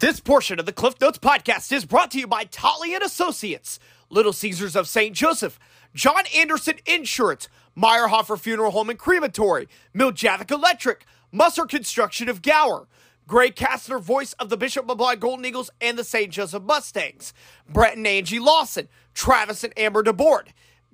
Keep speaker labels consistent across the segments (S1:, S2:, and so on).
S1: This portion of the Cliff Notes podcast is brought to you by Tolly and Associates, Little Caesars of St. Joseph, John Anderson Insurance, Meierhoffer Funeral Home and Crematory, Miljavac Electric, Musser Construction of Gower, Greg Kastner, voice of the Bishop LeBlond Golden Eagles and the St. Joseph Mustangs, Brett and Angie Losson, Travis and Amber DeBord,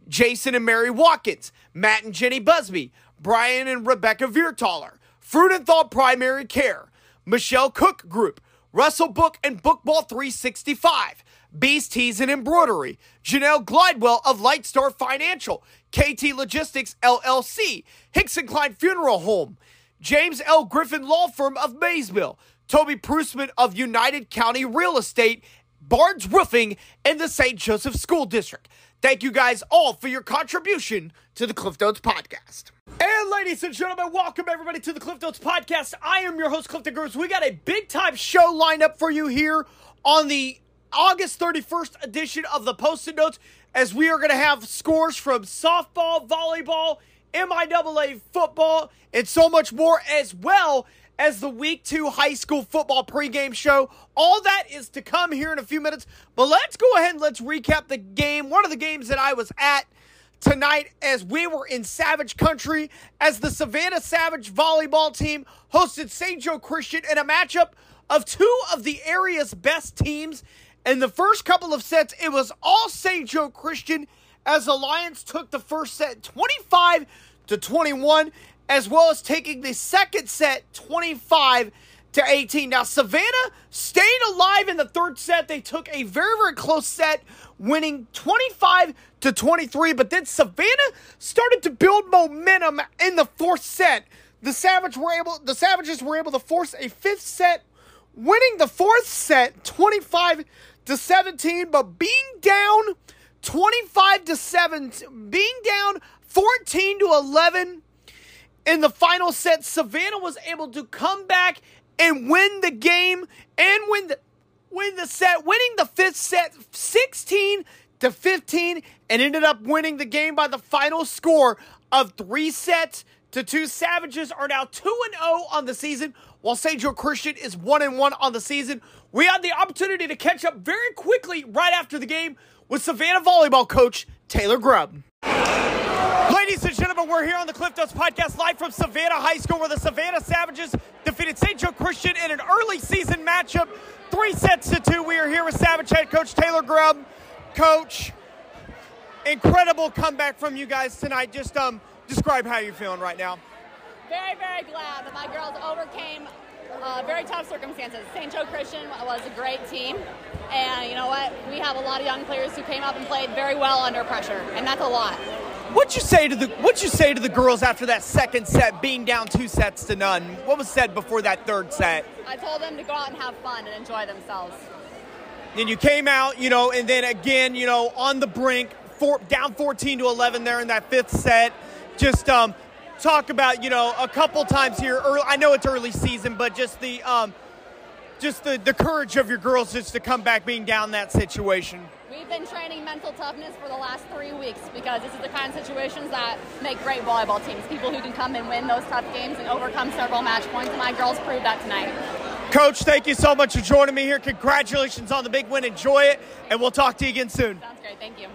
S1: Jayson and Mary Watkins, Matt and Jenni Busby, Bryan and Rebecca Vierthaler, Fruit and Thought Primary Care, Michelle Cook Group, Russell Book and Bookball 365, Beast Tees and Embroidery, Janelle Glidewell of Lightstar Financial, KT Logistics LLC, Hixson-Klein Funeral Home, James L. Griffin Law Firm of Maysville, Toby Prussman of United County Real Estate, Barnes Roofing, and the St. Joseph School District. Thank you guys all for your contribution to the Cliff Notes podcast. And ladies and gentlemen, welcome everybody to the Cliff Notes podcast. I am your host, Clifton Groves. We got a big time show lined up for you here on the August 31st edition of the Post-it Notes as we are going to have scores from softball, volleyball, MIAA football, and so much more, as well as the week two high school football pregame show. All that is to come here in a few minutes. But let's go ahead and let's recap the game. One of the games that I was at tonight as we were in Savage Country as the Savannah Savage volleyball team hosted St. Joe Christian in a matchup of two of the area's best teams. In the first couple of sets, it was all St. Joe Christian as Alliance took the first set 25 to 21 as well as taking the second set 25 to 18. Now, Savannah stayed alive in the third set. They took a very, very close set, winning 25 to 23. But then Savannah started to build momentum in the fourth set. The Savage were able, the Savages were able to force a fifth set, winning the fourth set 25 to 17. But being down 25 to 7, being down 14 to 11 in the final set, Savannah was able to come back and win the game and win the win the set, winning the fifth set 16 to 15 and ended up winning the game by the final score of 3 sets to 2. Savages are now 2 and 0 on the season while. Joe Christian is 1 and 1 on the season. We had the opportunity to catch up very quickly right after the game with Savannah volleyball coach Taylor Grubb. Ladies and gentlemen, we're here on the Cliff Notes podcast live from Savannah High School where the Savannah Savages defeated St. Joe Christian in an early season matchup, three sets to two. We are here with Savage head coach Taylor Grubb. Coach, incredible comeback from you guys tonight. Just um, describe how you're feeling right now.
S2: Very, very glad that my girls overcame uh, very tough circumstances. St. Joe Christian was a great team, and you know what? We have a lot of young players who came up and played very well under pressure, and that's a lot.
S1: What'd you say to the What'd you say to the girls after that second set, being down two sets to none? What was said before that third set?
S2: I told them to go out and have fun and enjoy themselves.
S1: Then you came out, you know, and then again, you know, on the brink, four, down 14 to 11 there in that fifth set. Just um, talk about, you know, a couple times here. Early, I know it's early season, but just the um, just the, the courage of your girls just to come back being down that situation.
S2: We've been training mental toughness for the last three weeks because this is the kind of situations that make great volleyball teams. People who can come and win those tough games and overcome several match points. And my girls proved that tonight.
S1: Coach, thank you so much for joining me here. Congratulations on the big win. Enjoy it, and we'll talk to you again soon.
S2: Sounds great. Thank you.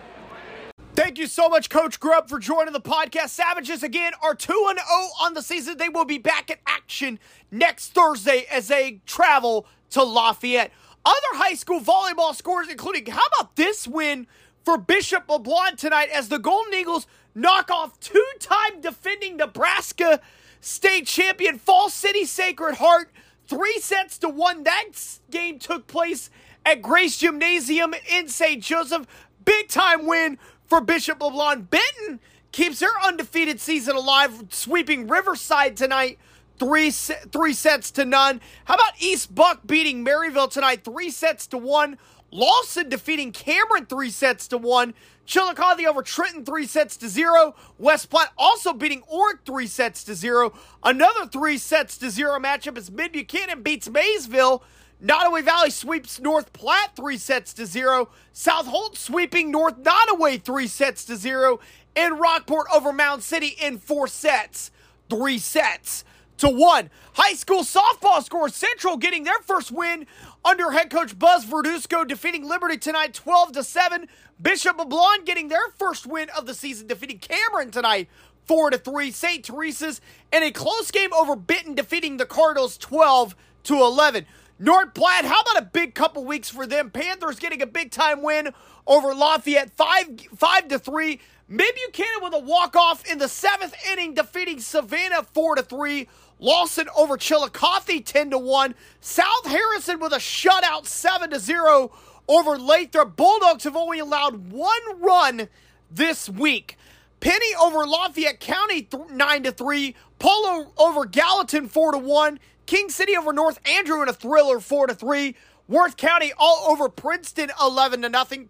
S1: Thank you so much, Coach Grubb, for joining the podcast. Savages again are 2 0 on the season. They will be back in action next Thursday as they travel to Lafayette. Other high school volleyball scores, including how about this win for Bishop LeBlond tonight as the Golden Eagles knock off two time defending Nebraska state champion Falls City Sacred Heart three sets to one. That game took place at Grace Gymnasium in St. Joseph. Big time win for Bishop LeBlond. Benton keeps their undefeated season alive, sweeping Riverside tonight. Three, three sets to none. How about East Buck beating Maryville tonight? Three sets to one. Lawson defeating Cameron three sets to one. Chillicothe over Trenton three sets to zero. West Platte also beating Orrick three sets to zero. Another three sets to zero matchup is Mid Buchanan beats Maysville. Nodaway Valley sweeps North Platte three sets to zero. South Holt sweeping North Nodaway three sets to zero. And Rockport over Mound City in four sets. Three sets to one. High school softball scores Central getting their first win under head coach Buzz Verduzco defeating Liberty tonight 12 to 7. Bishop LeBlond getting their first win of the season defeating Cameron tonight 4 to 3. St. Teresa's in a close game over Benton defeating the Cardinals 12 to 11. North Platte, how about a big couple weeks for them? Panthers getting a big time win over Lafayette 5 5 to 3. Mid Buchanan with a walk off in the seventh inning, defeating Savannah 4 to 3. Lawson over Chillicothe 10 to 1. South Harrison with a shutout 7 to 0 over Lathrop. Bulldogs have only allowed one run this week. Penney over Lafayette County 9 to 3. Polo over Gallatin 4 to 1. King City over North Andrew in a thriller 4 to 3. Worth County all over Princeton 11 to nothing.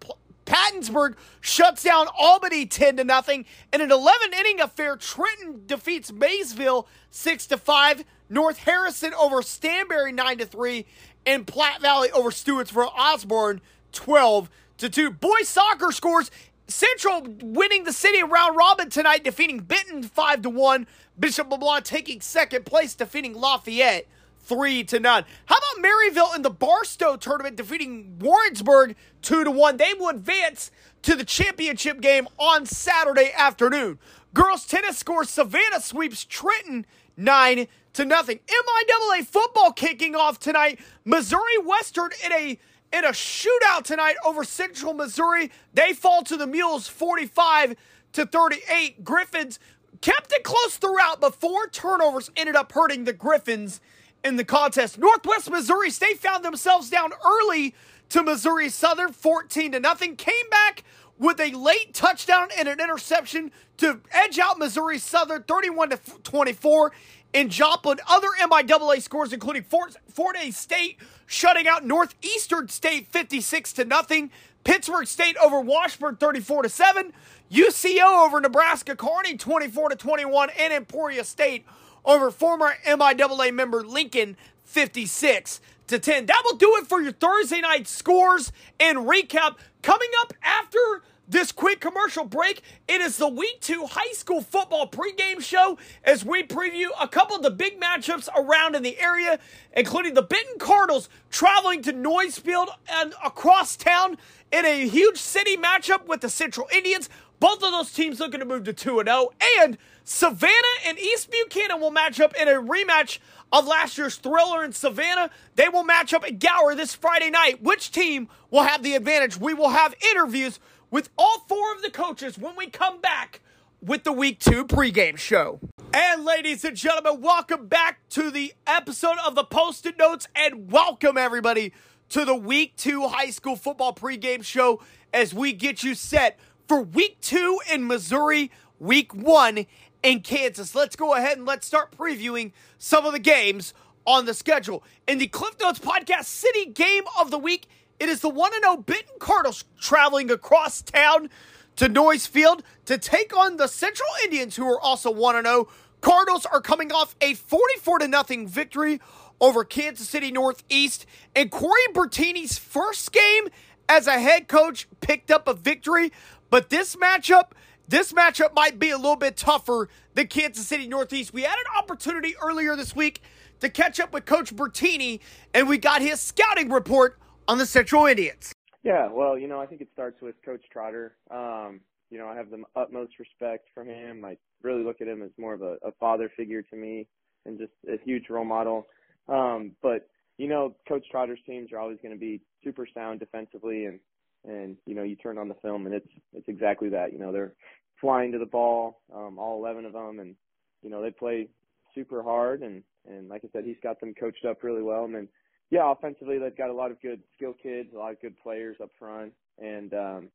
S1: Pattonsburg shuts down Albany 10 to nothing. In an 11 inning affair, Trenton defeats Maysville 6 to 5. North Harrison over Stanberry 9 to 3. And Platte Valley over Stewartsville Osborne 12 to 2. Boys soccer scores Central winning the city round robin tonight, defeating Benton 5 to 1. Bishop LeBlond taking second place, defeating Lafayette three to none. How about Maryville in the Barstow tournament defeating Warrensburg two to one? They will advance to the championship game on Saturday afternoon. Girls tennis scores Savannah sweeps Trenton nine to nothing. MIAA football kicking off tonight. Missouri Western in a in a shootout tonight over Central Missouri. They fall to the Mules 45 to 38. Griffins kept it close throughout, but four turnovers ended up hurting the Griffins in the contest. Northwest Missouri State found themselves down early to Missouri Southern 14 to nothing. Came back with a late touchdown and an interception to edge out Missouri Southern 31 to 24 in Joplin. Other MIAA scores including Fort, Fort Hays State shutting out Northeastern State 56 to nothing. Pittsburg State over Washburn 34 to 7. UCO over Nebraska Kearney 24 to 21 and Emporia State over former MIAA member Lincoln 56 to 10. That will do it for your Thursday night scores and recap. Coming up after this quick commercial break, it is the week two high school football pregame show as we preview a couple of the big matchups around in the area, including the Benton Cardinals traveling to Noyesfield and across town in a huge city matchup with the Central Indians. Both of those teams looking to move to 2 0. And oh, Savannah and East Buchanan will match up in a rematch of last year's thriller in Savannah. They will match up at Gower this Friday night. Which team will have the advantage? We will have interviews with all four of the coaches when we come back with the week two pregame show. And ladies and gentlemen, welcome back to the episode of the Post-it Notes and welcome everybody to the week two high school football pregame show as we get you set for week two in Missouri, week one in Kansas. Let's go ahead and let's start previewing some of the games on the schedule. In the Cliff Notes Podcast City Game of the Week, it is the 1 0 Benton Cardinals traveling across town to Noyesfield to take on the Central Indians, who are also 1 0. Cardinals are coming off a 44 0 victory over Kansas City Northeast, and Corey Bertini's first game as a head coach picked up a victory but this matchup, this matchup might be a little bit tougher than Kansas City Northeast. We had an opportunity earlier this week to catch up with Coach Bertini, and we got his scouting report on the Central Indians.
S3: Yeah, well, you know, I think it starts with Coach Trotter. Um, you know, I have the utmost respect for him. I really look at him as more of a, a father figure to me and just a huge role model. Um, but you know, Coach Trotter's teams are always going to be super sound defensively, and and you know you turn on the film and it's it's exactly that. You know they're flying to the ball, um, all 11 of them, and you know they play super hard and and like I said, he's got them coached up really well. And then yeah, offensively they've got a lot of good skill kids, a lot of good players up front, and um,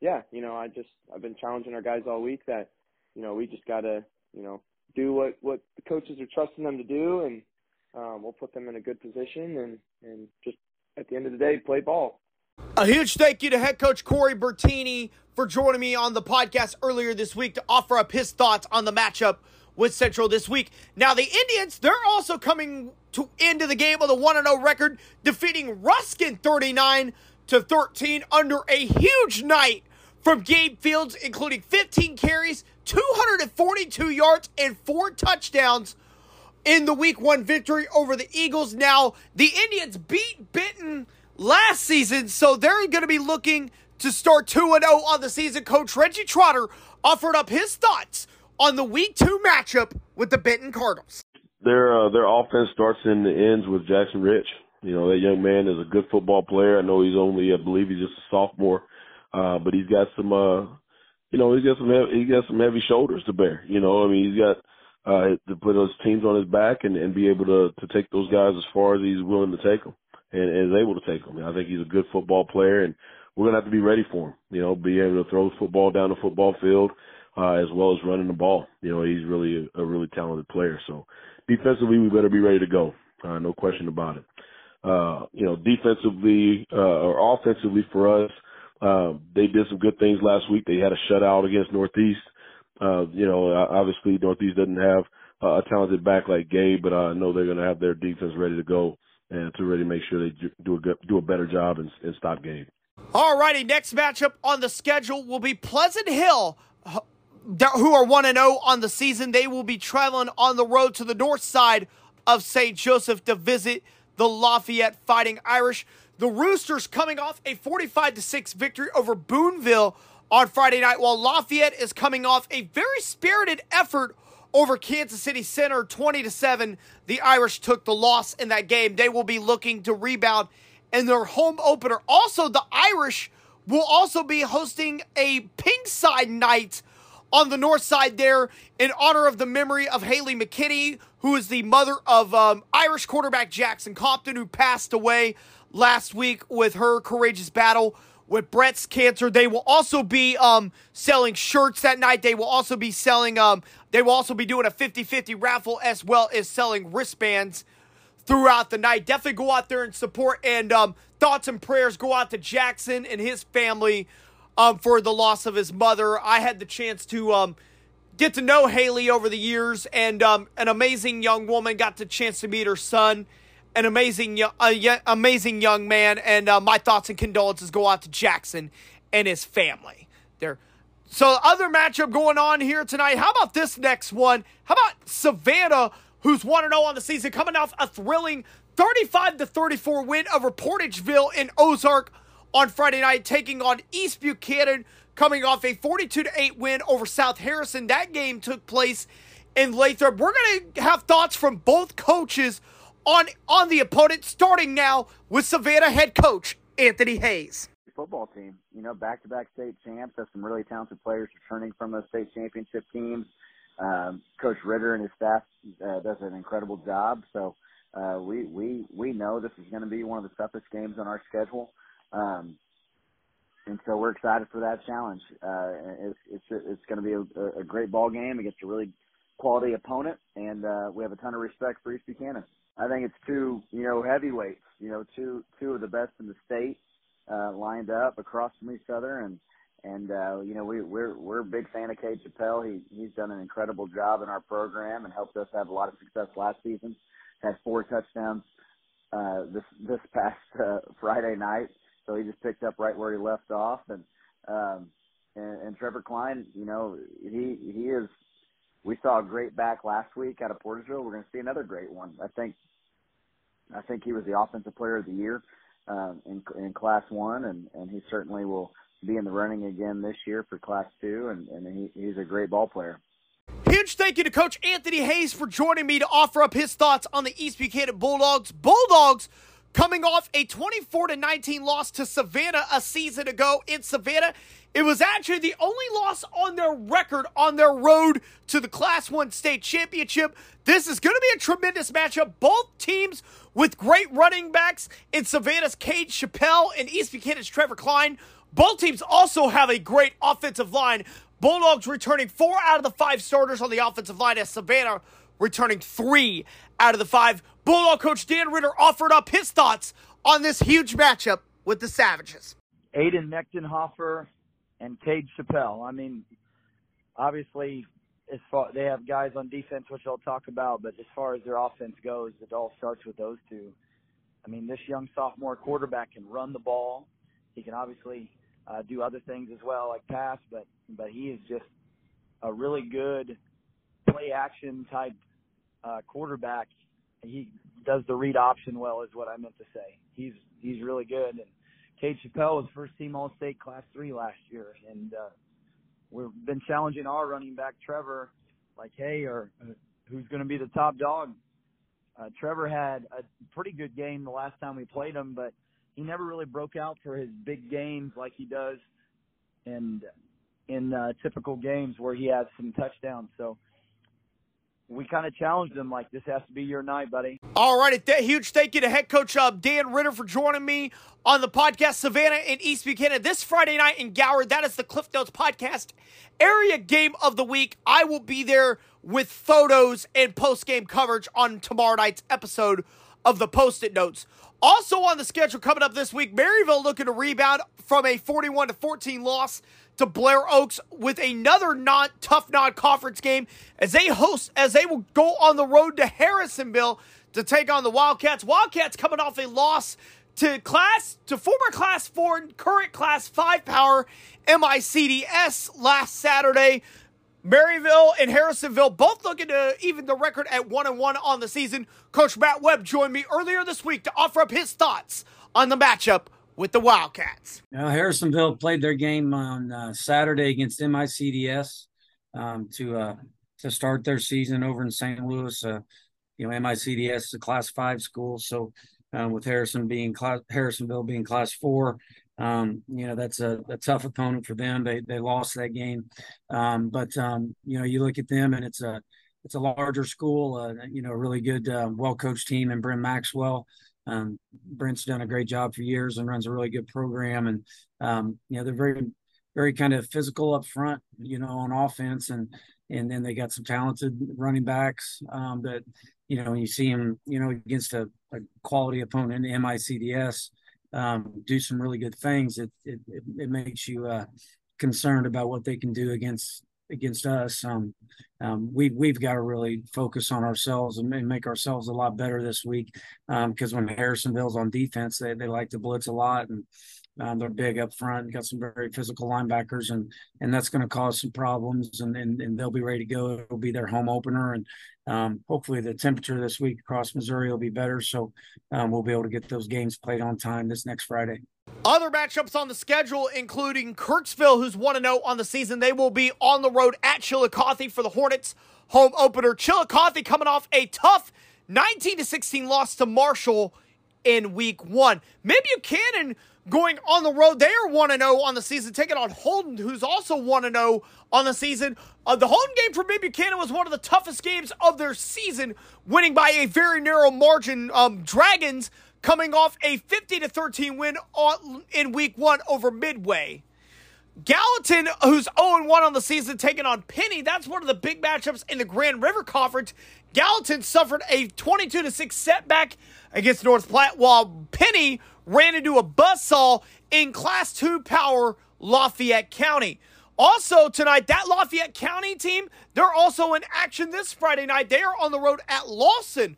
S3: yeah, you know I just I've been challenging our guys all week that you know we just gotta you know do what what the coaches are trusting them to do and um, we'll put them in a good position and and just at the end of the day play ball.
S1: A huge thank you to head coach Corey Bertini for joining me on the podcast earlier this week to offer up his thoughts on the matchup with Central this week. Now, the Indians, they're also coming to into the game with a 1 0 record, defeating Ruskin 39 to 13 under a huge night from Gabe Fields, including 15 carries, 242 yards, and four touchdowns in the week one victory over the Eagles. Now, the Indians beat Benton last season, so they're going to be looking to start 2 0 on the season. Coach Reggie Trotter offered up his thoughts on the week two matchup with the Benton Cardinals.
S4: Their uh, their offense starts and ends with Jackson Rich. You know that young man is a good football player. I know he's only, I believe, he's just a sophomore, uh, but he's got some, uh, you know, he's got some he's got some heavy shoulders to bear. You know, I mean, he's got uh, to put those teams on his back and, and be able to to take those guys as far as he's willing to take them and, and is able to take them. I think he's a good football player, and we're gonna have to be ready for him. You know, be able to throw the football down the football field uh, as well as running the ball. You know, he's really a, a really talented player. So defensively, we better be ready to go. Uh, no question about it. Uh, you know, defensively uh, or offensively for us, uh, they did some good things last week. They had a shutout against Northeast. Uh, you know, obviously Northeast doesn't have uh, a talented back like Gabe, but I know they're going to have their defense ready to go and to really make sure they do a good, do a better job and, and stop Gabe.
S1: All righty, next matchup on the schedule will be Pleasant Hill, who are one and zero oh on the season. They will be traveling on the road to the north side of St. Joseph to visit the Lafayette Fighting Irish. The Roosters coming off a 45 to 6 victory over Boonville on Friday night, while Lafayette is coming off a very spirited effort over Kansas City Center 20 to 7. The Irish took the loss in that game. They will be looking to rebound in their home opener. Also, the Irish will also be hosting a pink side night on the north side there in honor of the memory of Haley McKinney, who is the mother of um, Irish quarterback Jackson Compton, who passed away last week with her courageous battle with breast cancer. They will also be um, selling shirts that night. They will also be selling, um, they will also be doing a 50 50 raffle as well as selling wristbands throughout the night. Definitely go out there and support. And um, thoughts and prayers go out to Jackson and his family um, for the loss of his mother. I had the chance to um, get to know Haley over the years, and um, an amazing young woman. Got the chance to meet her son, an amazing, amazing young man. And uh, my thoughts and condolences go out to Jackson and his family. There. So, other matchup going on here tonight. How about this next one? How about Savannah, who's 1 0 on the season, coming off a thrilling 35 to 34 win over Portageville in Ozark on Friday night, taking on East Buchanan, coming off a 42 to 8 win over South Harrison. That game took place in Lathrop. We're going to have thoughts from both coaches on, on the opponent, starting now with Savannah head coach Anthony Hayes.
S5: Football team, you know, back to back state champs, have some really talented players returning from those state championship teams. Um, Coach Ritter and his staff uh, does an incredible job. So uh, we we we know this is going to be one of the toughest games on our schedule. Um, and so we're excited for that challenge. Uh, it's it's it's going to be a, a great ball game against a really quality opponent, and uh, we have a ton of respect for East Buchanan. I think it's two you know heavyweights, you know two two of the best in the state uh, lined up across from each other, and and uh, you know we we're we're a big fan of Cade Chappelle. He he's done an incredible job in our program and helped us have a lot of success last season. Had four touchdowns uh, this this past uh, Friday night so he just picked up right where he left off, and um, and, and Trevor Klein, you know, he he is. We saw a great back last week out of Portageville. We're going to see another great one. I think. I think he was the offensive player of the year um, in in Class One, and and he certainly will be in the running again this year for Class Two, and and he, he's a great ball player.
S1: Huge thank you to Coach Anthony Hayes for joining me to offer up his thoughts on the East Buchanan Bulldogs. Bulldogs coming off a 24 to 19 loss to Savannah a season ago in Savannah. It was actually the only loss on their record on their road to the Class 1 state championship. This is going to be a tremendous matchup. Both teams with great running backs in Savannah's Cade Chappelle and East Buchanan's Trevor Klein. Both teams also have a great offensive line. Bulldogs returning four out of the five starters on the offensive line as Savannah returning three out of the five. Bulldog coach Dan Ritter offered up his thoughts on this huge matchup with the Savages.
S6: Aiden Nechtenhofer and Cade Chappelle. I mean, obviously, as far they have guys on defense, which I'll talk about, but as far as their offense goes, it all starts with those two. I mean, this young sophomore quarterback can run the ball. He can obviously uh, do other things as well, like pass, but but he is just a really good play action type uh, quarterback. He does the read option well, is what I meant to say. He's he's really good. And Cade Chappelle was first team All State Class Three last year, and uh, we've been challenging our running back Trevor, like, hey, or uh, who's going to be the top dog? Uh, Trevor had a pretty good game the last time we played him, but he never really broke out for his big games like he does in in uh, typical games where he has some touchdowns. So we kind of challenged him like this has to be your night, buddy.
S1: All right, a huge thank you to head coach uh, Dan Ritter for joining me on the podcast Savannah and East Buchanan this Friday night in Gower. That is the Cliff Notes podcast area game of the week. I will be there with photos and post game coverage on tomorrow night's episode of the Post It Notes. Also on the schedule coming up this week, Maryville looking to rebound from a 41 to 14 loss to Blair Oaks with another non tough non-conference game as they host as they will go on the road to Harrisonville to take on the Wildcats. Wildcats coming off a loss to class to former class 4 and current class 5 power MICDS last Saturday. Maryville and Harrisonville both looking to even the record at 1 and 1 on the season. Coach Matt Webb joined me earlier this week to offer up his thoughts on the matchup with the Wildcats.
S7: Now, Harrisonville played their game on uh, Saturday against MICDS um, to uh, to start their season over in St. Louis. Uh, you know, MICDS is a Class Five school, so uh, with Harrison being class, Harrisonville being Class Four, um, you know that's a, a, tough opponent for them. They they lost that game, um, but um, you know you look at them and it's a it's a larger school, uh, you know, really good, uh, well coached team, and Brent Maxwell. Um, Brent's done a great job for years and runs a really good program. And, um, you know, they're very, very kind of physical up front, you know, on offense. And, and then they got some talented running backs um, that, you know, you see them, you know, against a, a quality opponent MICDS um, do some really good things. It, it, it makes you uh, concerned about what they can do against against us. Um, um, we we've got to really focus on ourselves and, and, make ourselves a lot better this week. Because um, when Harrisonville's on defense, they they like to blitz a lot and. Um, they're big up front, got some very physical linebackers, and and that's going to cause some problems. And, and and they'll be ready to go. It'll be their home opener, and um, hopefully the temperature this week across Missouri will be better, so um, we'll be able to get those games played on time this next Friday.
S1: Other matchups on the schedule, including Kirksville, who's 1 0 on the season. They will be on the road at Chillicothe for the Hornets home opener. Chillicothe coming off a tough 19 16 loss to Marshall in week one. Mid Buchanan going on the road. They are 1 0 on the season, taking on Holden, who's also 1 0 on the season. Uh, the Holden game for Mid Buchanan was one of the toughest games of their season, winning by a very narrow margin. Um, Dragons coming off a 50 to 13 win in week one over Midway. Gallatin, who's 0 1 on the season, taking on Penney. That's one of the big matchups in the Grand River Conference. Gallatin suffered a 22 6 setback against North Platte, while Penney ran into a buzzsaw in Class 2 power Lafayette County. Also, tonight, that Lafayette County team, they're also in action this Friday night. They are on the road at Lawson,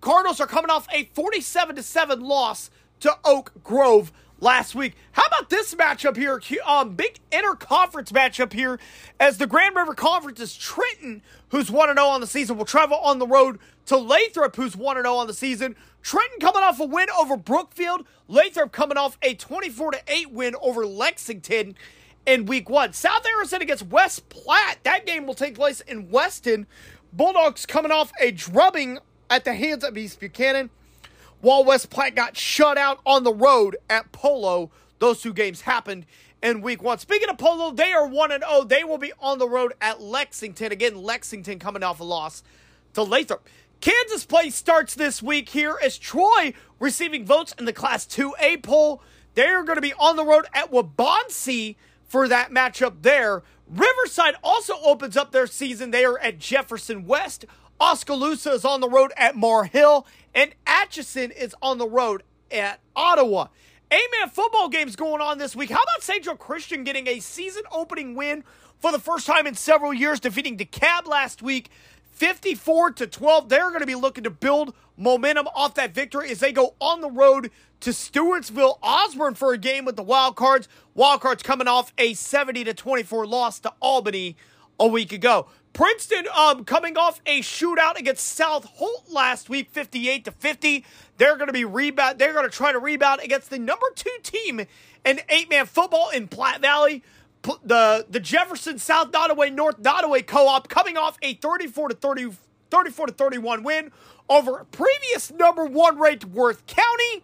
S1: Cardinals are coming off a 47 to 7 loss to Oak Grove last week. How about this matchup here? Um, big interconference matchup here as the Grand River Conference is Trenton, who's 1 0 on the season, will travel on the road to Lathrop, who's 1 0 on the season. Trenton coming off a win over Brookfield. Lathrop coming off a 24 8 win over Lexington in week one. South Harrison against West Platte. That game will take place in Weston. Bulldogs coming off a drubbing at the hands of East Buchanan, while West Platte got shut out on the road at Polo. Those two games happened in week one. Speaking of Polo, they are 1 and 0. They will be on the road at Lexington. Again, Lexington coming off a loss to Lathrop. Kansas play starts this week here as Troy receiving votes in the Class 2A poll. They're going to be on the road at Wabaunsee for that matchup there. Riverside also opens up their season. They are at Jefferson West Oskaloosa is on the road at Maur Hill, and Atchison is on the road at Ottawa. Amen football games going on this week. How about St. Christian getting a season opening win for the first time in several years, defeating DeKalb last week, 54 to 12. They're going to be looking to build momentum off that victory as they go on the road to Stewartsville Osborne for a game with the Wildcards. Wildcards coming off a 70 to 24 loss to Albany a week ago. Princeton um, coming off a shootout against South Holt last week, 58 to 50. They're going to be rebound. They're going to try to rebound against the number two team in eight man football in Platte Valley. The the Jefferson South Nodaway North Nodaway Co-op coming off a 34 to 30, 34 to 31 win over previous number one ranked Worth County.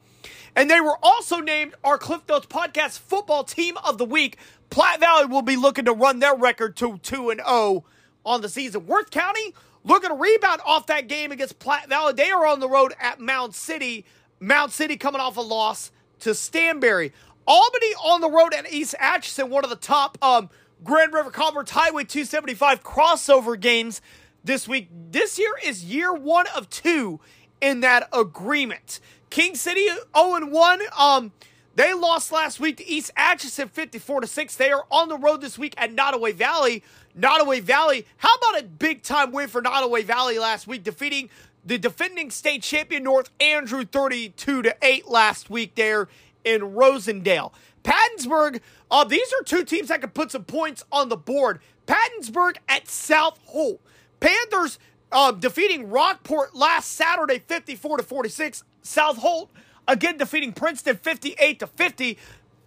S1: And they were also named our Cliff Notes Podcast Football Team of the Week. Platte Valley will be looking to run their record to 2 and 0 on the season. Worth County looking to rebound off that game against Platte Valley. They are on the road at Mound City. Mound City coming off a loss to Stanberry. Albany on the road at East Atchison, one of the top um, Grand River Conference Highway 275 crossover games this week. This year is year one of two in that agreement. King City 0 1. Um, they lost last week to East Atchison 54 to 6. They are on the road this week at Nodaway Valley. Nodaway Valley, how about a big time win for Nodaway Valley last week, defeating the defending state champion North Andrew 32 to 8 last week there in Rosendale. Pattonsburg, uh, these are two teams that could put some points on the board. Pattonsburg at South Holt. Panthers uh, defeating Rockport last Saturday 54 to 46. South Holt again defeating Princeton 58 to 50.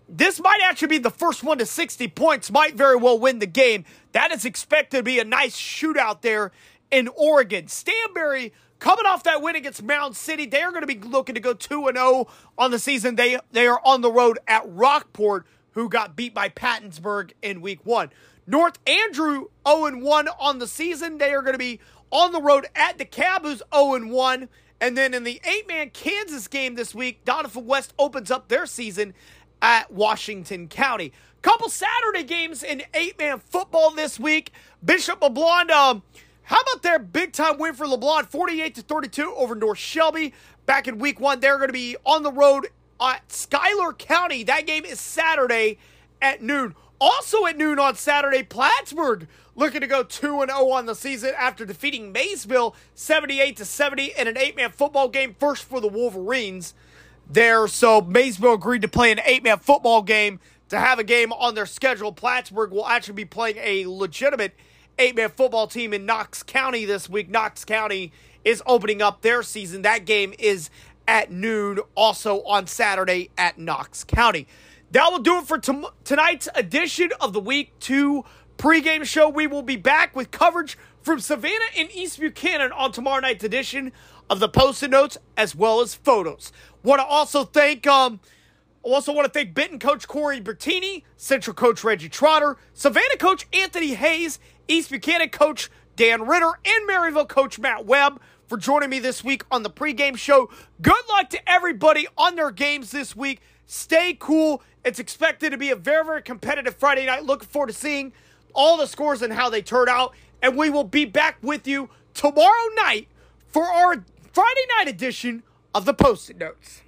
S1: This might actually be the first one to 60 points, might very well win the game. That is expected to be a nice shootout there in Oregon. Stanberry coming off that win against Mound City, they are going to be looking to go 2 and 0 on the season. They they are on the road at Rockport who got beat by Pattonsburg in week 1. North Andrew 0 and 1 on the season. They are going to be on the road at DeKalb who's 0 and 1. And then in the eight man Kansas game this week, Doniphan West opens up their season at Washington County. Couple Saturday games in eight man football this week. Bishop LeBlond, um, how about their big time win for LeBlond, 48 to 32 over North Shelby back in week one? They're going to be on the road at Schuyler County. That game is Saturday at noon. Also at noon on Saturday, Plattsburg looking to go 2 0 on the season after defeating Maysville 78 to 70 in an eight man football game, first for the Wolverines there. So Maysville agreed to play an eight man football game to have a game on their schedule. Plattsburg will actually be playing a legitimate eight man football team in Knox County this week. Knox County is opening up their season. That game is at noon, also on Saturday at Knox County. That will do it for tonight's edition of the Week 2 pregame show. We will be back with coverage from Savannah and East Buchanan on tomorrow night's edition of the Post-it Notes as well as photos. Want to also thank um also want to thank Benton coach Corey Bertini, Central coach Reggie Trotter, Savannah coach Anthony Hayes, East Buchanan coach Dan Ritter, and Maryville coach Matt Webb for joining me this week on the pregame show. Good luck to everybody on their games this week. Stay cool. It's expected to be a very, very competitive Friday night. Looking forward to seeing all the scores and how they turn out. And we will be back with you tomorrow night for our Friday night edition of the Post-it Notes.